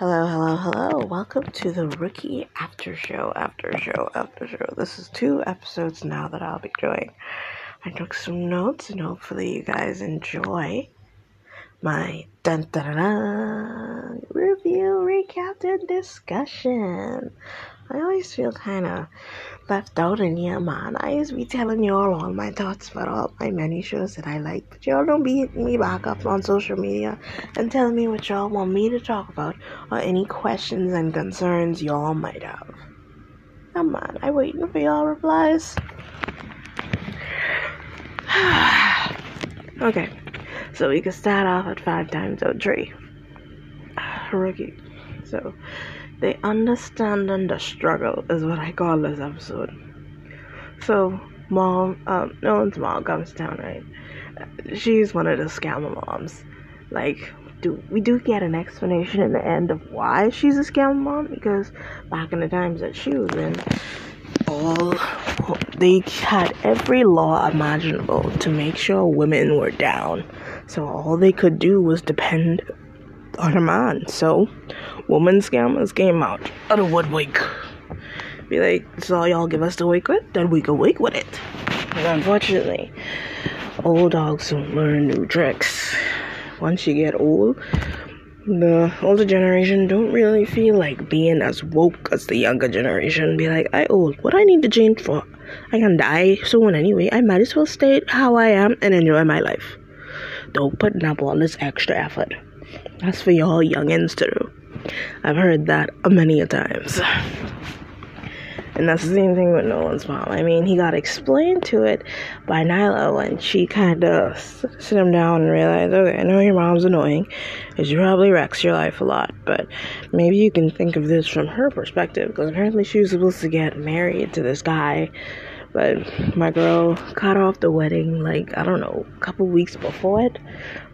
Hello, hello, hello. Welcome to the Rookie After Show, After Show, After Show. This is two episodes now that I'll be doing. I took some notes and hopefully you guys enjoy my dun dun dun review, recap, and discussion. I always feel kind of left out in here, man. I used to be telling y'all all my thoughts about all my many shows that I like, but y'all don't be hitting me back up on social media and telling me what y'all want me to talk about or any questions and concerns y'all might have. Come on, I waiting for y'all replies. okay, so we can start off at five times out three. Rookie. So they understand the struggle is what I call this episode. So mom, um, Nolan's mom comes down, right? She's one of the scammer moms. Like, do we do get an explanation in the end of why she's a scammer mom? Because back in the times that she was in, all they had every law imaginable to make sure women were down. So all they could do was depend on a man. So woman scammers came out of the woodwork. Be like, all y'all give us to wake with, then we can wake with it. And unfortunately, old dogs don't learn new tricks. Once you get old, the older generation don't really feel like being as woke as the younger generation. Be like, I old, what I need to change for? I can die soon anyway. I might as well stay how I am and enjoy my life. Don't put up all this extra effort. That's for y'all youngins to do. I've heard that many a times. And that's the same thing with Nolan's mom. I mean, he got explained to it by Nyla when she kind of sit him down and realized, okay, I know your mom's annoying, because she probably wrecks your life a lot, but maybe you can think of this from her perspective, because apparently she was supposed to get married to this guy, but my girl cut off the wedding, like, I don't know, a couple weeks before it,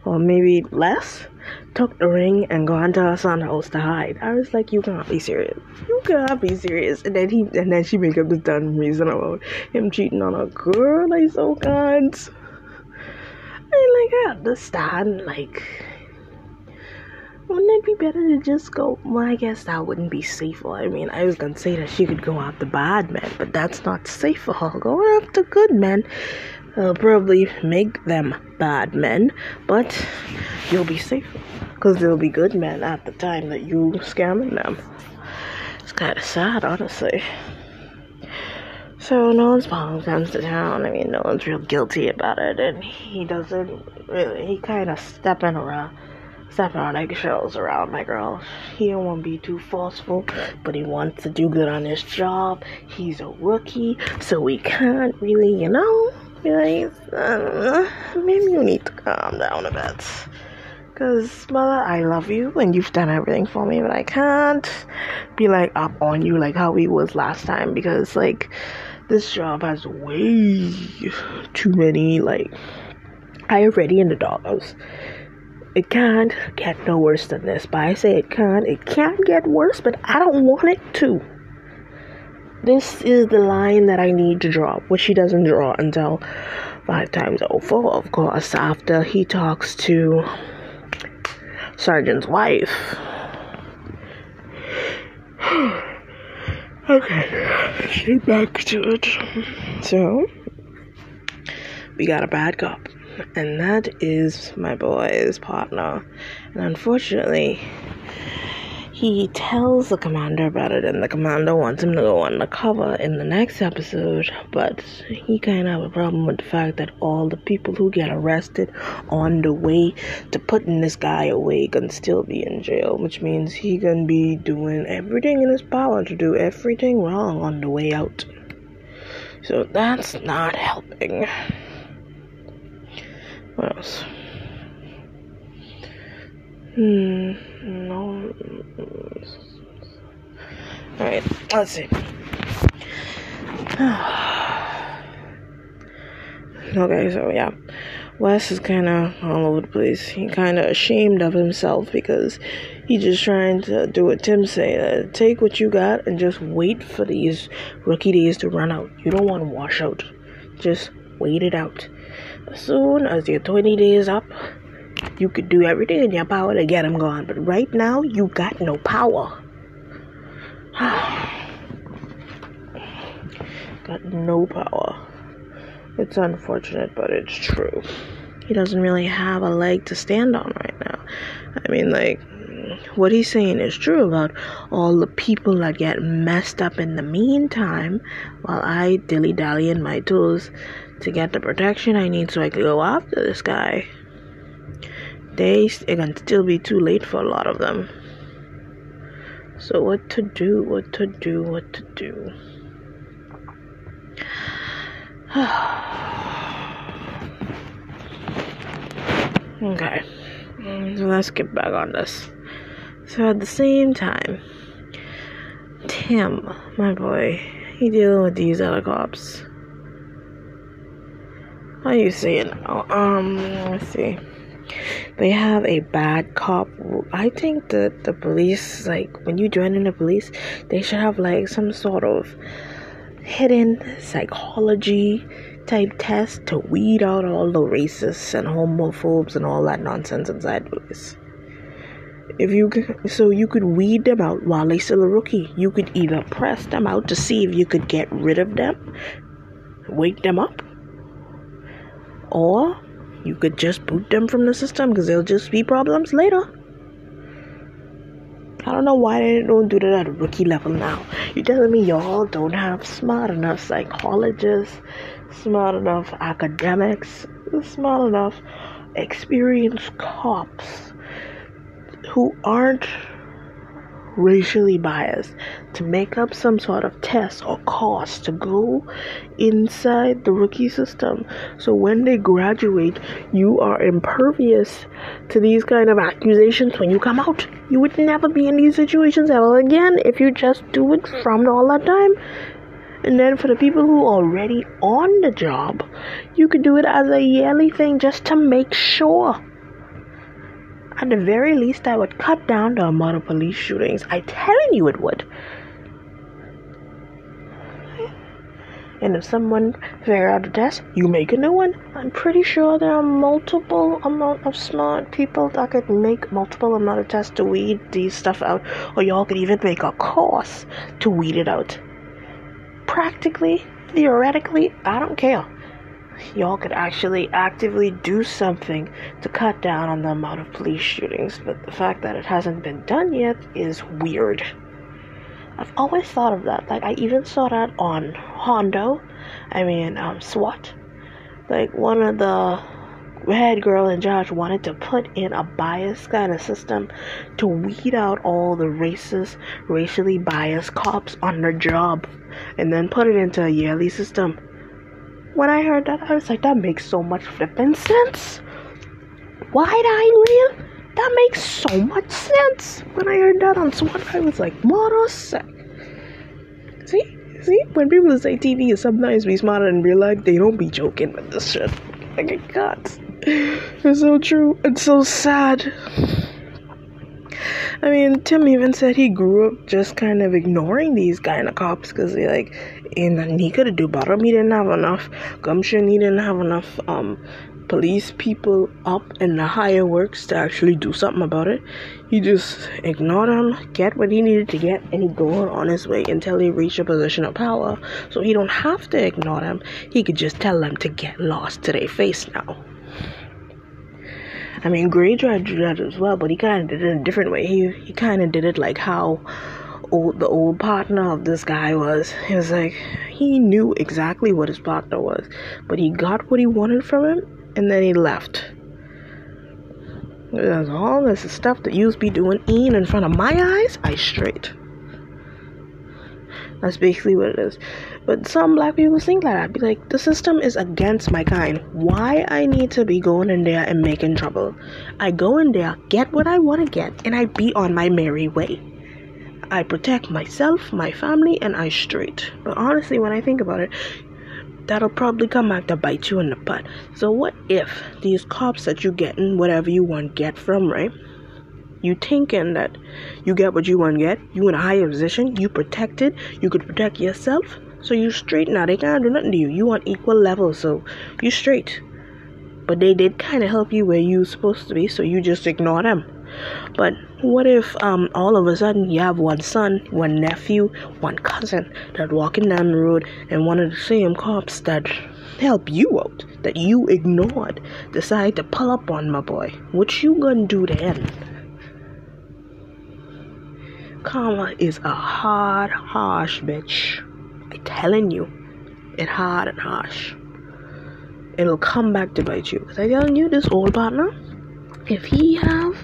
or maybe less took the ring and gone to her son's house to hide. I was like, you can't be serious. You can't be serious. And then he and then she make up this dumb reason about him cheating on a girl. Like so can't. I like I understand like wouldn't it be better to just go? Well, I guess that wouldn't be safe for I mean, I was gonna say that she could go after bad men, but that's not safe for her. Going after good men will probably make them bad men, but you'll be safe because there'll be good men at the time that you scamming them. It's kind of sad, honestly. So Nolan's mom comes to town. I mean, Nolan's real guilty about it, and he doesn't really. He kind of stepping around, stepping on eggshells around my girl. He don't want to be too forceful, but he wants to do good on his job. He's a rookie, so we can't really, you know, like, uh, maybe you need to calm down a bit. Because, mother, I love you and you've done everything for me, but I can't be like up on you like how we was last time because, like, this job has way too many, like, I already in the doghouse. It can't get no worse than this, but I say it can. It can get worse, but I don't want it to. This is the line that I need to draw, which he doesn't draw until five times over, of course, after he talks to sergeant's wife. okay, get back to it. So, we got a bad cop, and that is my boy's partner. And unfortunately, he tells the commander about it, and the commander wants him to go undercover in the next episode. But he kind of have a problem with the fact that all the people who get arrested on the way to putting this guy away can still be in jail, which means he can be doing everything in his power to do everything wrong on the way out. So that's not helping. What else? Hmm, no. Alright, let's see. okay, so yeah. West is kind of all over the place. He kind of ashamed of himself because he's just trying to do what Tim said. Uh, take what you got and just wait for these rookie days to run out. You don't want to wash out. Just wait it out. As soon as your 20 days up, You could do everything in your power to get him gone, but right now you got no power. got no power. It's unfortunate, but it's true. He doesn't really have a leg to stand on right now. I mean, like, what he's saying is true about all the people that get messed up in the meantime while I dilly dally in my tools to get the protection I need so I can go after this guy. They it can still be too late for a lot of them. So what to do, what to do, what to do. okay. So let's get back on this. So at the same time, Tim, my boy, he dealing with these other cops. How you say it now? Um, let's see. They have a bad cop. I think that the police, like when you join in the police, they should have like some sort of hidden psychology type test to weed out all the racists and homophobes and all that nonsense inside police if you so you could weed them out while they still a rookie. You could either press them out to see if you could get rid of them, wake them up, or you could just boot them from the system because there'll just be problems later. I don't know why they don't do that at a rookie level now. You're telling me y'all don't have smart enough psychologists, smart enough academics, smart enough experienced cops who aren't racially biased to make up some sort of test or course to go inside the rookie system. So when they graduate you are impervious to these kind of accusations. When you come out you would never be in these situations ever again if you just do it from all that time. And then for the people who are already on the job you could do it as a yearly thing just to make sure at the very least, I would cut down the amount of police shootings. I telling you it would. And if someone figure out a test, you make a new one. I'm pretty sure there are multiple amount of smart people that could make multiple amount of tests to weed these stuff out, or y'all could even make a course to weed it out. Practically, theoretically, I don't care y'all could actually actively do something to cut down on the amount of police shootings, but the fact that it hasn't been done yet is weird. I've always thought of that. Like, I even saw that on Hondo, I mean, um, SWAT. Like, one of the head girl in charge wanted to put in a bias kind of system to weed out all the racist, racially biased cops on their job and then put it into a yearly system when I heard that, I was like, that makes so much flipping sense. Wide eye real? That makes so much sense. When I heard that on SWAT, I was like, sec. See? See? When people say TV is sometimes be smarter in real life, they don't be joking with this shit. Like, got. It's so true. It's so sad. I mean, Tim even said he grew up just kind of ignoring these kind of cops because he like, and he could have do better. He didn't have enough gumption. He didn't have enough um police people up in the higher works to actually do something about it. He just ignored them, get what he needed to get, and he go on his way until he reached a position of power. So he don't have to ignore them. He could just tell them to get lost to their face now. I mean, Grey tried to do that as well, but he kind of did it in a different way. He he kind of did it like how old the old partner of this guy was. He was like he knew exactly what his partner was, but he got what he wanted from him, and then he left. There's all this stuff that you be doing in in front of my eyes. I straight. That's basically what it is. But some black people think like that. Be like, the system is against my kind. Why I need to be going in there and making trouble? I go in there, get what I want to get, and I be on my merry way. I protect myself, my family, and I straight. But honestly, when I think about it, that'll probably come back to bite you in the butt. So what if these cops that you getting whatever you want get from, right? You thinking that you get what you want get, you in a higher position, you protected, you could protect yourself, so you straight now. They can't do nothing to you. You on equal level, so you straight. but they did kind of help you where you supposed to be, so you just ignore them. But what if um all of a sudden you have one son, one nephew, one cousin that walking down the road and one of the same cops that help you out that you ignored decide to pull up on my boy? What you gonna do then? Karma is a hard, harsh bitch. I telling you, it hard and harsh. It'll come back to bite you. Cause I telling you, this old partner, if he have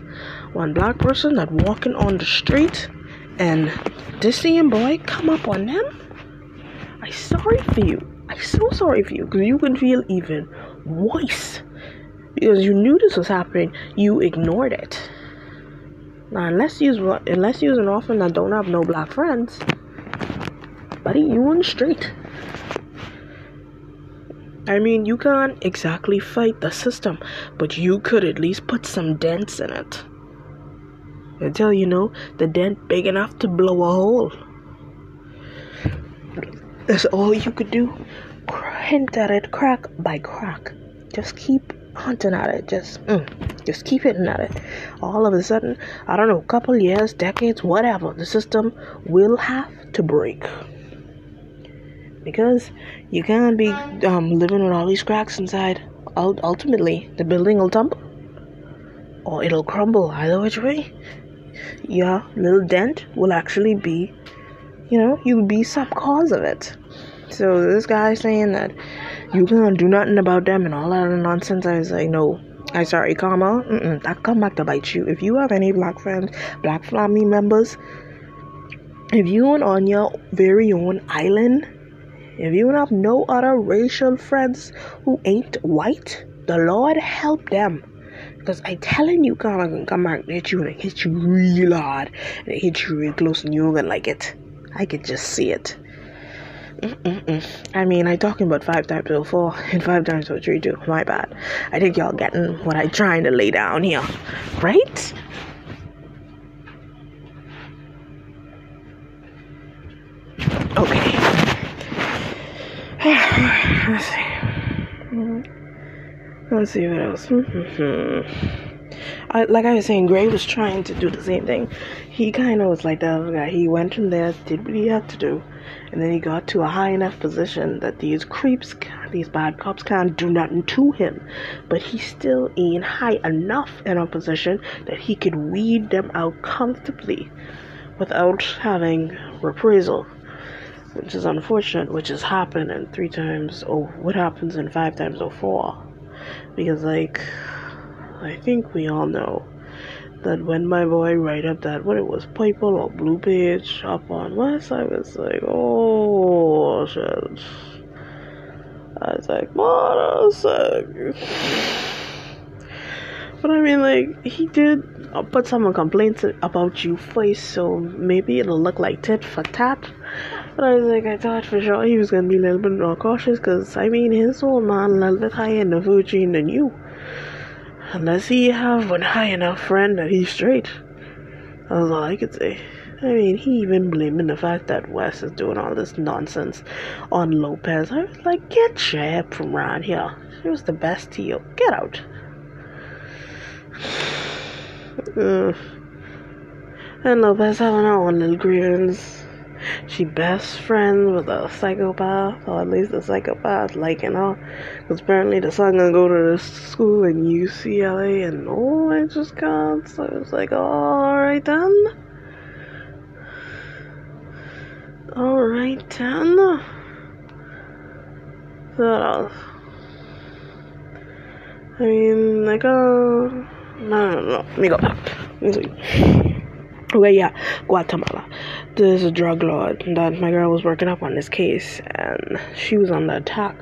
one black person that walking on the street and this same boy come up on them, I sorry for you. I so sorry for you because you can feel even worse because you knew this was happening. You ignored it. Now, unless you're unless you're an orphan that don't have no black friends, buddy, you on the street. I mean, you can't exactly fight the system, but you could at least put some dents in it. Until you know the dent big enough to blow a hole. That's all you could do. Hint at it crack by crack. Just keep hunting at it. Just, mm, just keep hitting at it. All of a sudden, I don't know, couple years, decades, whatever, the system will have to break. Because you can't be um, living with all these cracks inside. Ultimately, the building will tumble. Or it'll crumble, either which way. Your little dent will actually be, you know, you'll be some cause of it. So this guy saying that you can't do nothing about them and all that nonsense. I was like, no, I sorry, karma. Mm-mm, that come back to bite you. If you have any black friends, black family members, if you are on your very own island, if you have no other racial friends who ain't white, the Lord help them. Because I telling you, karma can come back and hit you and hit you real hard and it hit you real close and you're gonna like it. I can just see it. Mm-mm-mm. I mean, I talking about five times or four and five times or three too. My bad. I think y'all getting what I trying to lay down here, right? Okay. Let's see. Let's see what else. Mm-hmm. I, like I was saying, Grey was trying to do the same thing. He kind of was like the other guy. He went in there, did what he had to do, and then he got to a high enough position that these creeps, these bad cops, can't do nothing to him. But he's still in high enough in a position that he could weed them out comfortably without having reprisal. Which is unfortunate, which has happened in three times, or what happens in five times or four. Because, like, I think we all know that when my boy write up that what it was purple or blue page up on West, I was like, oh shit. I was like, sec. But I mean, like, he did put some complaints about you first, so maybe it'll look like tit for tat. But I was like, I thought for sure he was gonna be a little bit more cautious, cause I mean, his old man a little bit higher in the chain than you. Unless he have one high enough friend that he's straight. That's all I could say. I mean, he even blaming the fact that West is doing all this nonsense on Lopez. I was like, get your head from around here. She was the best to you. Get out. Uh, and Lopez having her own little grievance she best friends with a psychopath, or at least a psychopath, like liking her. Because apparently the son gonna go to this school in UCLA, and oh, I just can't. So it's like, alright then. Alright then. So, I mean, like, uh, no, no, no, let me go. Let me see. Okay, yeah, Guatemala. There's a drug lord that my girl was working up on this case, and she was the attack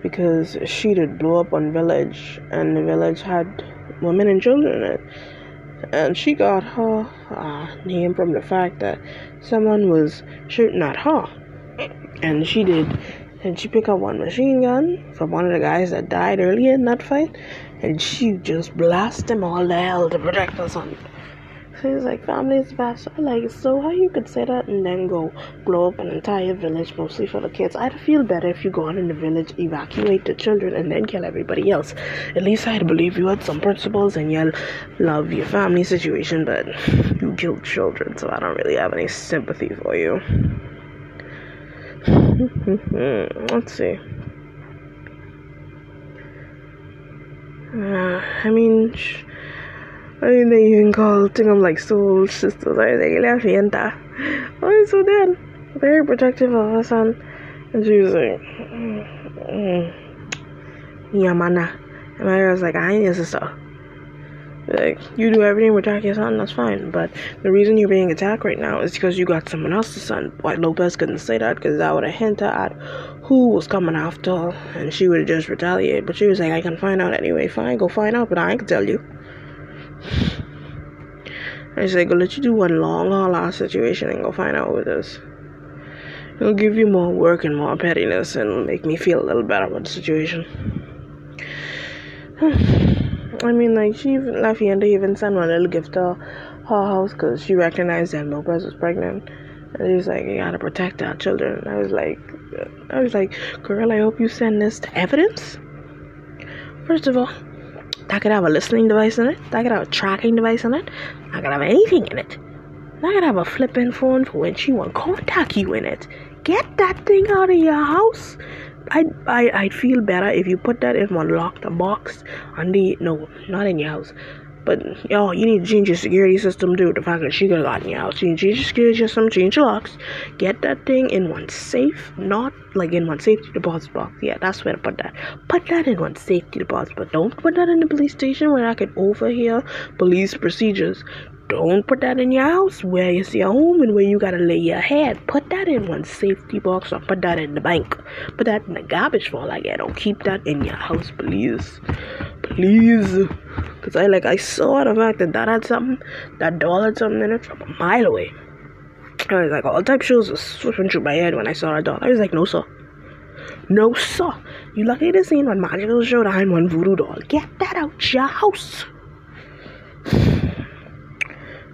because she did blow up on village, and the village had women and children in it. And she got her uh, name from the fact that someone was shooting at her, and she did. And she picked up one machine gun from one of the guys that died earlier in that fight, and she just blasted them all to hell to protect her son. He's like, family is best. I'm like, so how you could say that and then go blow up an entire village mostly for the kids? I'd feel better if you go on in the village, evacuate the children, and then kill everybody else. At least I'd believe you had some principles and you'll love your family situation, but you killed children, so I don't really have any sympathy for you. Let's see. Uh, I mean, sh- I mean, they even call them like soul sisters. I think la fienta. Oh, so then very protective of her son. And she was like, mm, yeah, mana. And my was like, I ain't your sister. Like, you do everything protect your son, that's fine. But the reason you're being attacked right now is because you got someone else's son. White Lopez couldn't say that because that would have hinted at who was coming after her, and she would have just retaliated. But she was like, I can find out anyway. Fine, go find out, but I can tell you. I say, go let you do one long haul ass situation and go find out who it is. It'll give you more work and more pettiness and make me feel a little better about the situation. I mean, like, she even, Lafienda even sent one little gift to her house because she recognized that Lopez was pregnant. And she was like, you gotta protect our children. And I was like, I was like, girl, I hope you send this to evidence. First of all, that could have a listening device in it. That could have a tracking device in it. That could have anything in it. That could have a flipping phone for when she want contact you in it. Get that thing out of your house. I I I'd feel better if you put that in one locked box under no, not in your house. But yo, you need to change your security system dude. The fact that she could have gotten. You need to change your security system, change your locks, get that thing in one safe, not like in one safety deposit box. Yeah, that's where to put that. Put that in one safety deposit, but don't put that in the police station where I can overhear police procedures. Don't put that in your house where it's your home and where you gotta lay your head. Put that in one safety box or put that in the bank. Put that in the garbage for like that. Don't keep that in your house, please. Please. Cause I like I saw the fact that that had something, that doll had something in it from a mile away. I was like all type shows was switching through my head when I saw that doll. I was like, no sir. No sir. You lucky to see one magical show one voodoo doll. Get that out your house.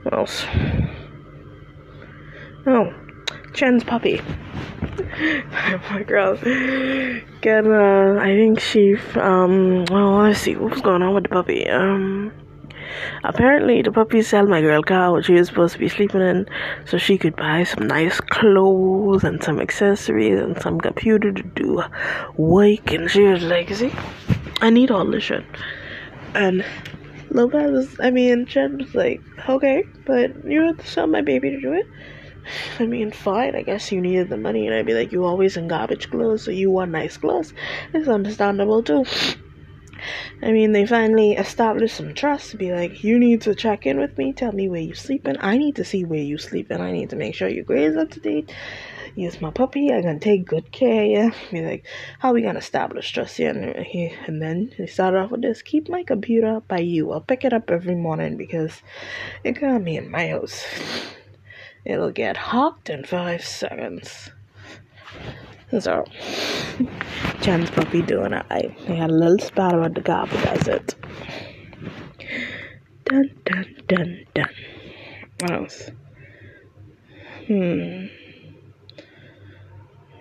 What else? Oh, Chen's puppy. My girl. Get, uh, I think she, um, well, let's see, what was going on with the puppy? Um, apparently the puppy sell my girl car, which she was supposed to be sleeping in, so she could buy some nice clothes and some accessories and some computer to do work. And she was like, see, I need all this shit. And Lopez was, I mean, Chen was like, okay, but you have to sell my baby to do it. I mean, fine, I guess you needed the money, and I'd be like, you always in garbage clothes, so you want nice clothes. It's understandable too. I mean, they finally established some trust to be like, you need to check in with me, tell me where you sleeping. I need to see where you sleeping. I need to make sure your grades up to date. Use my puppy. I'm gonna take good care of you. Be like, how we gonna establish trust here? And, uh, he, and then they started off with this: keep my computer by you. I'll pick it up every morning because it got me in my house. It'll get hooked in five seconds. So, Chen's puppy doing it. I they had a little spat about the but that's it. Dun dun dun dun. What else? Hmm.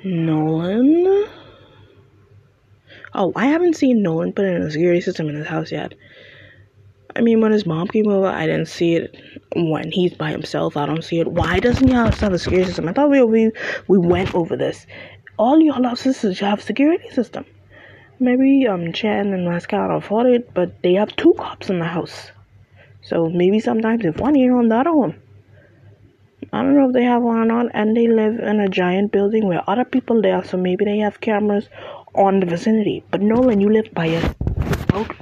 Nolan. Oh, I haven't seen Nolan put in a security system in his house yet. I mean, when his mom came over, I didn't see it. When he's by himself, I don't see it. Why doesn't he have a security system? I thought we we we went over this. All your houses have security system. Maybe um Chen and Mascara afford it, but they have two cops in the house. So maybe sometimes if one here on the other one. I don't know if they have one or not, and they live in a giant building where other people there, so maybe they have cameras on the vicinity. But Nolan, you live by a out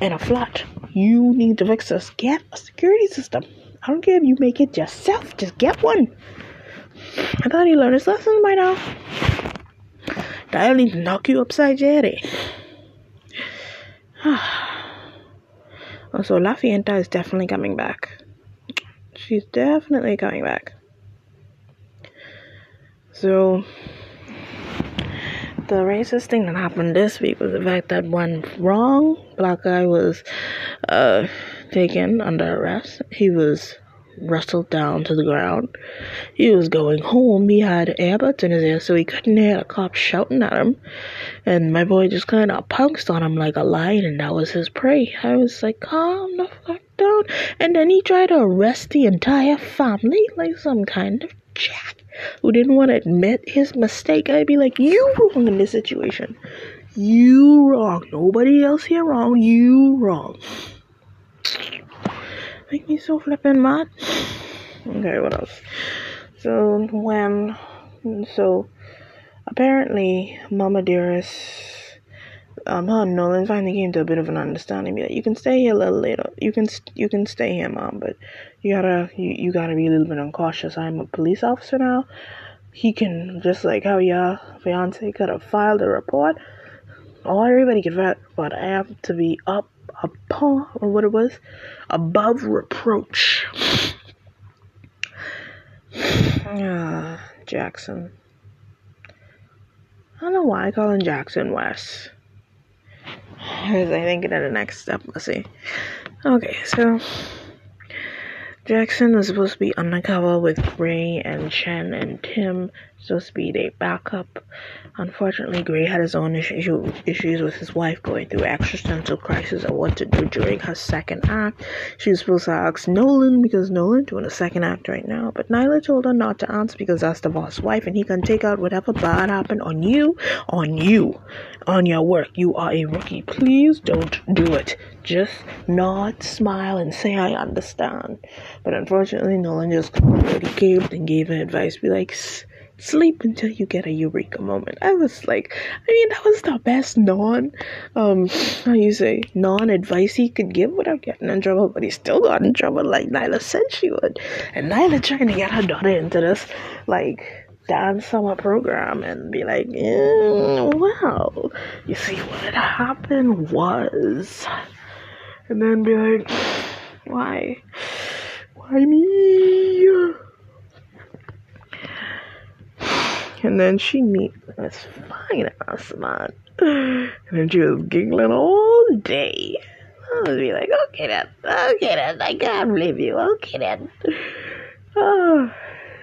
in a flat. You need to fix this. Get a security system. I don't care if you make it yourself. Just get one. I thought he learned his lesson by now. That'll need to knock you upside your head. also, La Fienta is definitely coming back. She's definitely coming back. So, the racist thing that happened this week was the fact that one wrong black guy was uh, taken under arrest. He was wrestled down to the ground. He was going home. He had earbuds in his ear, so he couldn't hear the cops shouting at him. And my boy just kind of pounced on him like a lion, and that was his prey. I was like, calm the fuck down. And then he tried to arrest the entire family like some kind of jack who didn't want to admit his mistake. I'd be like, you wrong in this situation. You wrong. Nobody else here wrong. You wrong. Make me so flippin' mad. Okay, what else? So when so apparently Mama Dearest um her and Nolan finally came to a bit of an understanding. Be like, you can stay here a little later. You can you can stay here, mom, but you gotta you, you gotta be a little bit uncautious. I'm a police officer now. He can just like how your fiance could have filed a report. All everybody can file, but I have to be up upon or what it was above reproach. Ah, Jackson. I don't know why I call him Jackson West. Because I think in the next step, let's see. Okay, so Jackson is supposed to be undercover with Ray and Chen and Tim, supposed to be their backup. Unfortunately, Grey had his own issue, issues with his wife going through existential crisis of what to do during her second act. She was supposed to ask Nolan because Nolan doing a second act right now, but Nyla told her not to answer because that's the boss wife and he can take out whatever bad happened on you, on you, on your work. You are a rookie. Please don't do it. Just nod, smile, and say I understand. But unfortunately, Nolan just completely caved and gave her advice. Be like, sleep until you get a eureka moment. I was like, I mean, that was the best non, um, how you say, non advice he could give without getting in trouble, but he still got in trouble like Nyla said she would. And Nyla trying to get her daughter into this, like, dance summer program and be like, mm, well, you see, what had happened was, and then be like, why? Why me? And then she meet this fine ass man. And then she was giggling all day. I was be like, okay then, okay then, I can't believe you, okay then. Oh.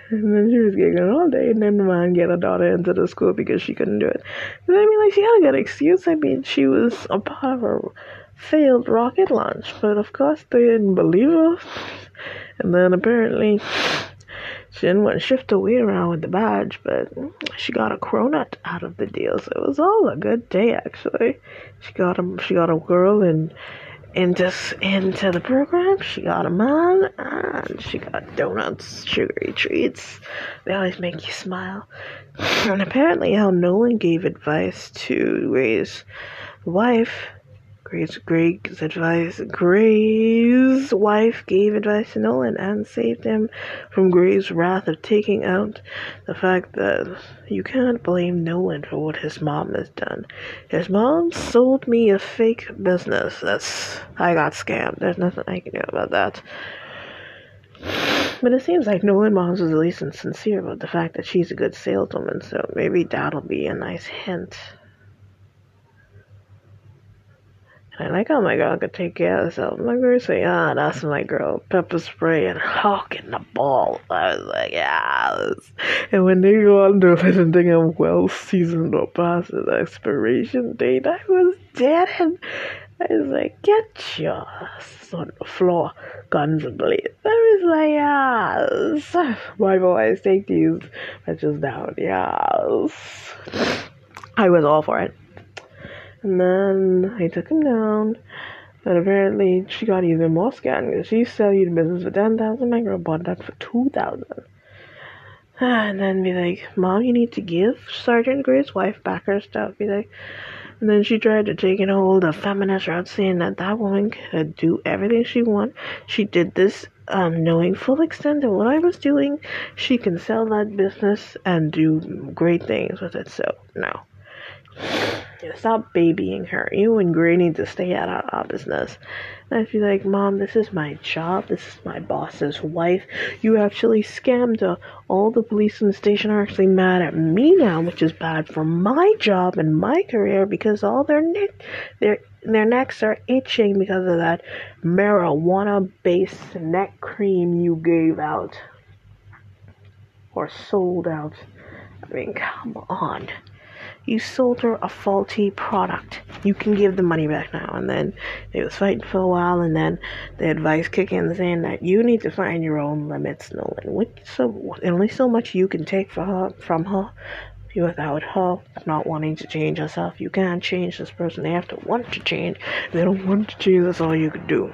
And then she was giggling all day, and then the man get her daughter into the school because she couldn't do it. And I mean, like, she had a good excuse. I mean, she was a part of a failed rocket launch, but of course they didn't believe her. And then apparently she didn't want to shift her weight around with the badge, but she got a cronut out of the deal, so it was all a good day actually. She got a she got a girl and into into the program. She got a man and she got donuts, sugary treats. They always make you smile. And apparently, how Nolan gave advice to Ray's wife Grey's, Greg's advice. Grey's wife gave advice to Nolan and saved him from Grey's wrath of taking out the fact that you can't blame Nolan for what his mom has done. His mom sold me a fake business. That's I got scammed. There's nothing I can do about that. But it seems like Nolan Moms was at least sincere about the fact that she's a good saleswoman, so maybe that'll be a nice hint. I like how my girl could take care of herself. My girl say, ah, that's my girl. Pepper spray and hawk in the ball. I was like, yes. And when they go on to and think I'm well seasoned or past the expiration date, I was dead. And I was like, get your ass on the floor, guns blazing. I was like, yes. My boys, take these bitches down. Yes. I was all for it. And then I took him down. And apparently she got even more scammed because she sell you the business for ten thousand. My girl bought that for two thousand. And then be like, Mom, you need to give Sergeant Grey's wife back her stuff. Be like, and then she tried to take it hold of feminist route, saying that that woman could do everything she want. She did this um, knowing full extent of what I was doing. She can sell that business and do great things with it. So no. Stop babying her. You and Grey need to stay out of our business. And I feel like, Mom, this is my job. This is my boss's wife. You actually scammed her. All the police in the station are actually mad at me now, which is bad for my job and my career because all their their their necks are itching because of that marijuana based neck cream you gave out or sold out. I mean, come on. You sold her a faulty product. You can give the money back now. And then they was fighting for a while, and then the advice kicked in saying that you need to find your own limits, Nolan. What so only so much you can take for her from her without her not wanting to change herself. You can't change this person. They have to want to change. They don't want to change, that's all you can do.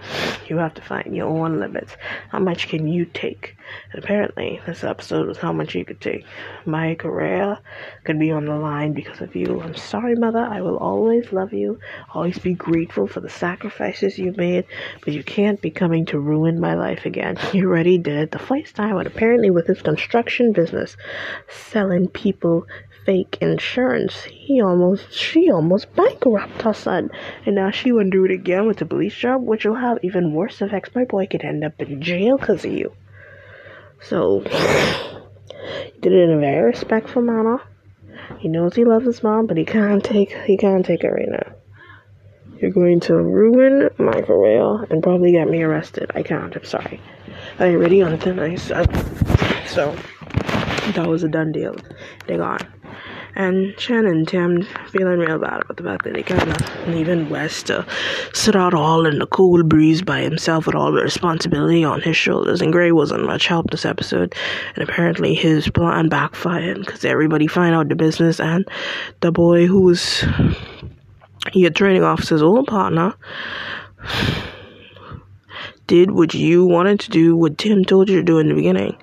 You have to find your own limits. How much can you take? And apparently, this episode was how much you could take. My career could be on the line because of you. I'm sorry, mother. I will always love you. Always be grateful for the sacrifices you made, but you can't be coming to ruin my life again. You already did the first time, and apparently with his construction business, selling people fake insurance. He almost, she almost bankrupted her son, and now she wouldn't do it again with the police job, which will have even worse effects. My boy could end up in jail because of you. So, he did it in a very respectful manner. He knows he loves his mom, but he can't take, he can't take it right now. You're going to ruin my career and probably get me arrested. I can't. I'm sorry. I already on thin ice. Uh, so that was a done deal. They gone. And Chen and Tim feeling real bad about the fact that he kind of leaving West to sit out all in the cool breeze by himself with all the responsibility on his shoulders. And Grey wasn't much help this episode. And apparently his plan backfired because everybody find out the business and the boy who was your training officer's old partner did what you wanted to do, what Tim told you to do in the beginning.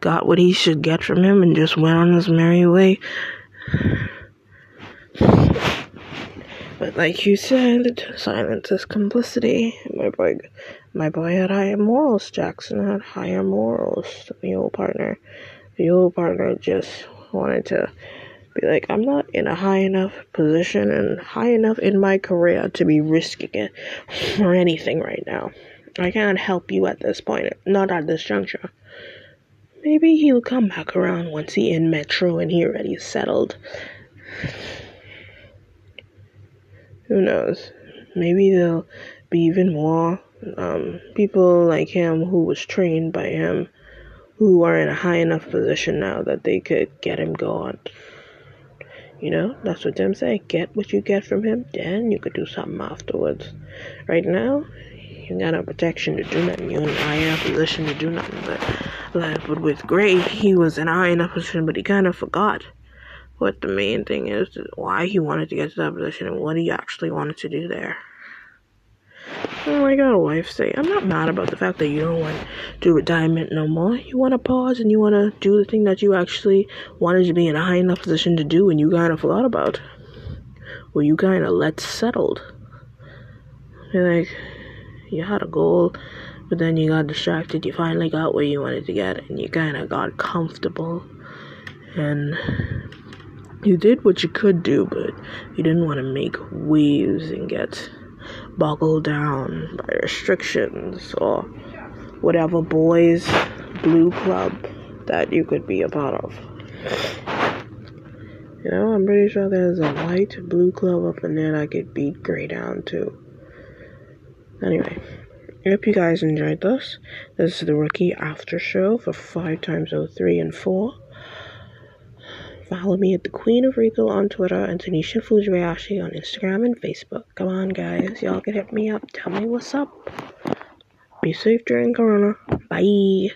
Got what he should get from him and just went on his merry way but like you said, silence is complicity. My boy, my boy had higher morals. Jackson had higher morals than the old partner. The old partner just wanted to be like, I'm not in a high enough position and high enough in my career to be risking it for anything right now. I can't help you at this point, not at this juncture. Maybe he'll come back around once he in Metro and he already settled. Who knows? Maybe there'll be even more um, people like him who was trained by him who are in a high enough position now that they could get him going. You know, that's what Tim say. Get what you get from him, then you could do something afterwards. Right now, you got no protection to do nothing. You're in a high enough position to do nothing. But like, but with Grey, he was in a high enough position, but he kind of forgot what the main thing is, why he wanted to get to that position, and what he actually wanted to do there. And like our wife say, I'm not mad about the fact that you don't want to do retirement no more. You want to pause and you want to do the thing that you actually wanted to be in a high enough position to do and you kind of forgot about. Or you kind of let settled. You're like, you had a goal, but then you got distracted. You finally got where you wanted to get, and you kind of got comfortable. And you did what you could do, but you didn't want to make waves and get boggled down by restrictions or whatever boys' blue club that you could be a part of. You know, I'm pretty sure there's a white blue club up in there that could beat Grey down too. Anyway, I hope you guys enjoyed this. This is the rookie after show for 5 times 03 and 4. Follow me at the Queen of Regal on Twitter and Tanisha Fujibayashi on Instagram and Facebook. Come on, guys. Y'all can hit me up. Tell me what's up. Be safe during Corona. Bye.